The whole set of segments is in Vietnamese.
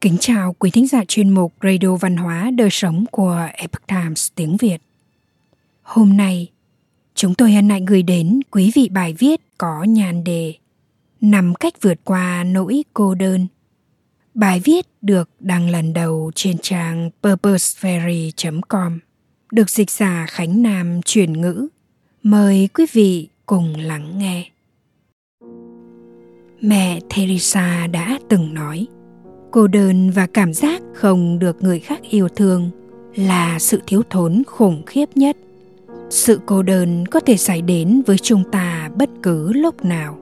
Kính chào quý thính giả chuyên mục Radio Văn hóa Đời Sống của Epoch Times tiếng Việt. Hôm nay, chúng tôi hân hạnh gửi đến quý vị bài viết có nhàn đề Nằm cách vượt qua nỗi cô đơn. Bài viết được đăng lần đầu trên trang purposeferry.com, được dịch giả Khánh Nam chuyển ngữ. Mời quý vị cùng lắng nghe. Mẹ Teresa đã từng nói – cô đơn và cảm giác không được người khác yêu thương là sự thiếu thốn khủng khiếp nhất. Sự cô đơn có thể xảy đến với chúng ta bất cứ lúc nào.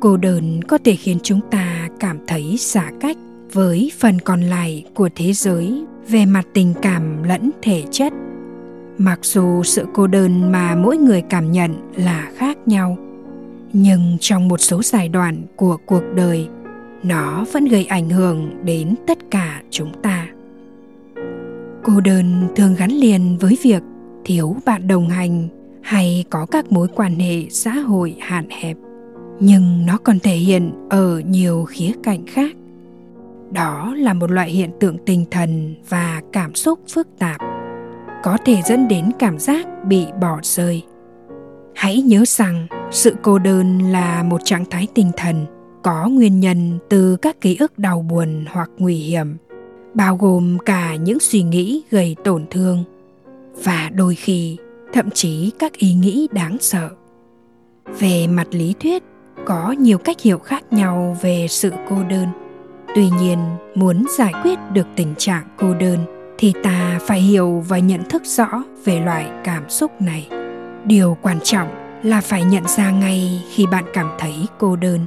Cô đơn có thể khiến chúng ta cảm thấy xa cách với phần còn lại của thế giới về mặt tình cảm lẫn thể chất. Mặc dù sự cô đơn mà mỗi người cảm nhận là khác nhau, nhưng trong một số giai đoạn của cuộc đời nó vẫn gây ảnh hưởng đến tất cả chúng ta. Cô đơn thường gắn liền với việc thiếu bạn đồng hành hay có các mối quan hệ xã hội hạn hẹp, nhưng nó còn thể hiện ở nhiều khía cạnh khác. Đó là một loại hiện tượng tinh thần và cảm xúc phức tạp, có thể dẫn đến cảm giác bị bỏ rơi. Hãy nhớ rằng sự cô đơn là một trạng thái tinh thần có nguyên nhân từ các ký ức đau buồn hoặc nguy hiểm, bao gồm cả những suy nghĩ gây tổn thương và đôi khi thậm chí các ý nghĩ đáng sợ. Về mặt lý thuyết, có nhiều cách hiểu khác nhau về sự cô đơn. Tuy nhiên, muốn giải quyết được tình trạng cô đơn thì ta phải hiểu và nhận thức rõ về loại cảm xúc này. Điều quan trọng là phải nhận ra ngay khi bạn cảm thấy cô đơn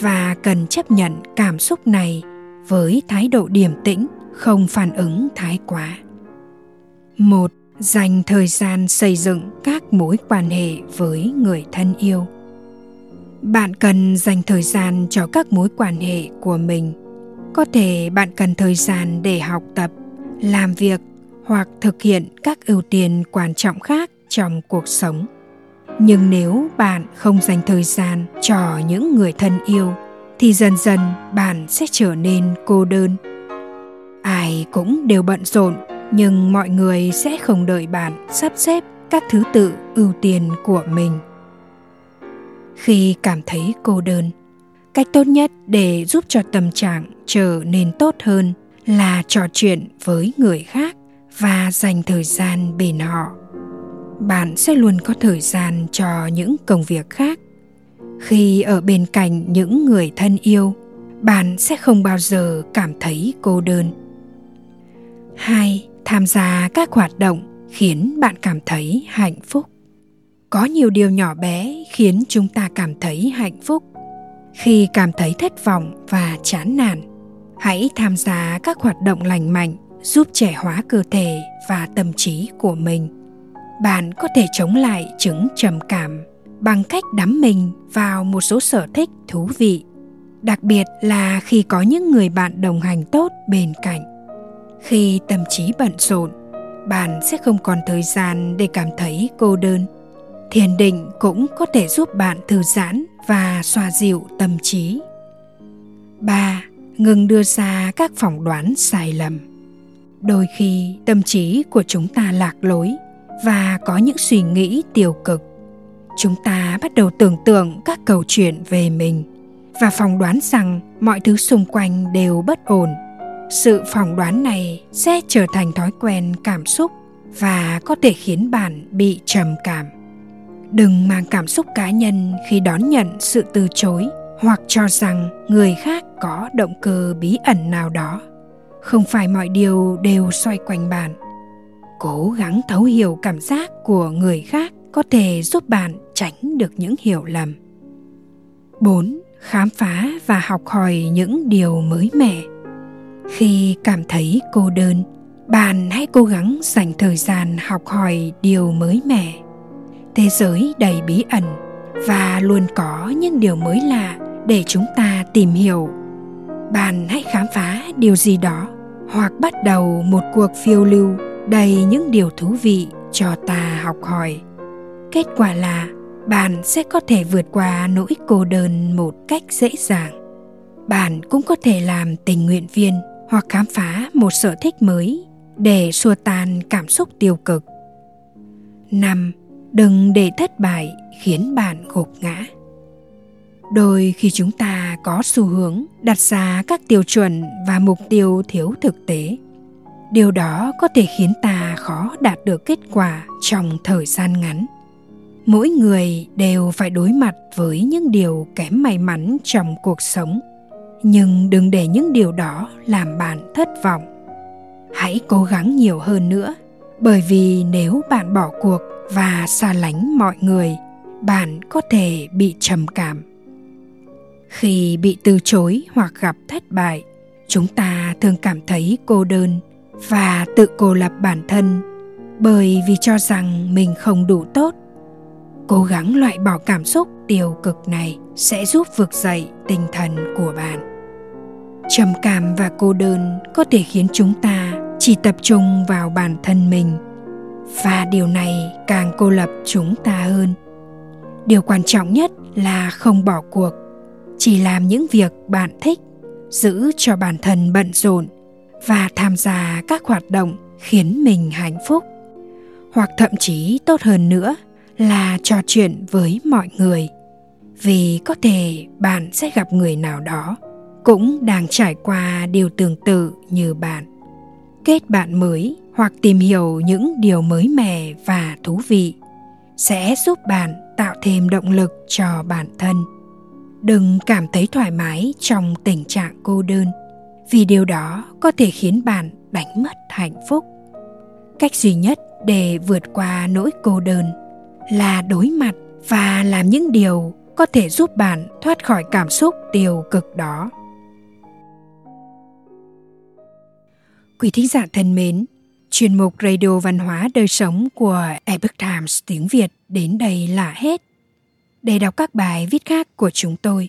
và cần chấp nhận cảm xúc này với thái độ điềm tĩnh, không phản ứng thái quá. Một, dành thời gian xây dựng các mối quan hệ với người thân yêu. Bạn cần dành thời gian cho các mối quan hệ của mình. Có thể bạn cần thời gian để học tập, làm việc hoặc thực hiện các ưu tiên quan trọng khác trong cuộc sống nhưng nếu bạn không dành thời gian cho những người thân yêu, thì dần dần bạn sẽ trở nên cô đơn. Ai cũng đều bận rộn, nhưng mọi người sẽ không đợi bạn sắp xếp các thứ tự ưu tiên của mình. Khi cảm thấy cô đơn, cách tốt nhất để giúp cho tâm trạng trở nên tốt hơn là trò chuyện với người khác và dành thời gian bên họ bạn sẽ luôn có thời gian cho những công việc khác. Khi ở bên cạnh những người thân yêu, bạn sẽ không bao giờ cảm thấy cô đơn. Hai, tham gia các hoạt động khiến bạn cảm thấy hạnh phúc. Có nhiều điều nhỏ bé khiến chúng ta cảm thấy hạnh phúc. Khi cảm thấy thất vọng và chán nản, hãy tham gia các hoạt động lành mạnh giúp trẻ hóa cơ thể và tâm trí của mình bạn có thể chống lại chứng trầm cảm bằng cách đắm mình vào một số sở thích thú vị, đặc biệt là khi có những người bạn đồng hành tốt bên cạnh. Khi tâm trí bận rộn, bạn sẽ không còn thời gian để cảm thấy cô đơn. Thiền định cũng có thể giúp bạn thư giãn và xoa dịu tâm trí. Ba, ngừng đưa ra các phỏng đoán sai lầm. Đôi khi tâm trí của chúng ta lạc lối và có những suy nghĩ tiêu cực. Chúng ta bắt đầu tưởng tượng các câu chuyện về mình và phỏng đoán rằng mọi thứ xung quanh đều bất ổn. Sự phỏng đoán này sẽ trở thành thói quen cảm xúc và có thể khiến bạn bị trầm cảm. Đừng mang cảm xúc cá nhân khi đón nhận sự từ chối hoặc cho rằng người khác có động cơ bí ẩn nào đó. Không phải mọi điều đều xoay quanh bạn cố gắng thấu hiểu cảm giác của người khác có thể giúp bạn tránh được những hiểu lầm 4. Khám phá và học hỏi những điều mới mẻ. Khi cảm thấy cô đơn, bạn hãy cố gắng dành thời gian học hỏi điều mới mẻ. Thế giới đầy bí ẩn và luôn có những điều mới lạ để chúng ta tìm hiểu. Bạn hãy khám phá điều gì đó hoặc bắt đầu một cuộc phiêu lưu đầy những điều thú vị cho ta học hỏi kết quả là bạn sẽ có thể vượt qua nỗi cô đơn một cách dễ dàng bạn cũng có thể làm tình nguyện viên hoặc khám phá một sở thích mới để xua tan cảm xúc tiêu cực. 5. Đừng để thất bại khiến bạn gục ngã. Đôi khi chúng ta có xu hướng đặt ra các tiêu chuẩn và mục tiêu thiếu thực tế. Điều đó có thể khiến ta khó đạt được kết quả trong thời gian ngắn. Mỗi người đều phải đối mặt với những điều kém may mắn trong cuộc sống. Nhưng đừng để những điều đó làm bạn thất vọng. Hãy cố gắng nhiều hơn nữa, bởi vì nếu bạn bỏ cuộc và xa lánh mọi người, bạn có thể bị trầm cảm. Khi bị từ chối hoặc gặp thất bại, chúng ta thường cảm thấy cô đơn và tự cô lập bản thân bởi vì cho rằng mình không đủ tốt. Cố gắng loại bỏ cảm xúc tiêu cực này sẽ giúp vực dậy tinh thần của bạn. Trầm cảm và cô đơn có thể khiến chúng ta chỉ tập trung vào bản thân mình và điều này càng cô lập chúng ta hơn. Điều quan trọng nhất là không bỏ cuộc, chỉ làm những việc bạn thích, giữ cho bản thân bận rộn và tham gia các hoạt động khiến mình hạnh phúc. Hoặc thậm chí tốt hơn nữa là trò chuyện với mọi người. Vì có thể bạn sẽ gặp người nào đó cũng đang trải qua điều tương tự như bạn. Kết bạn mới hoặc tìm hiểu những điều mới mẻ và thú vị sẽ giúp bạn tạo thêm động lực cho bản thân. Đừng cảm thấy thoải mái trong tình trạng cô đơn vì điều đó có thể khiến bạn đánh mất hạnh phúc cách duy nhất để vượt qua nỗi cô đơn là đối mặt và làm những điều có thể giúp bạn thoát khỏi cảm xúc tiêu cực đó Quý thính giả thân mến, chuyên mục Radio Văn hóa Đời Sống của Epoch Times tiếng Việt đến đây là hết. Để đọc các bài viết khác của chúng tôi,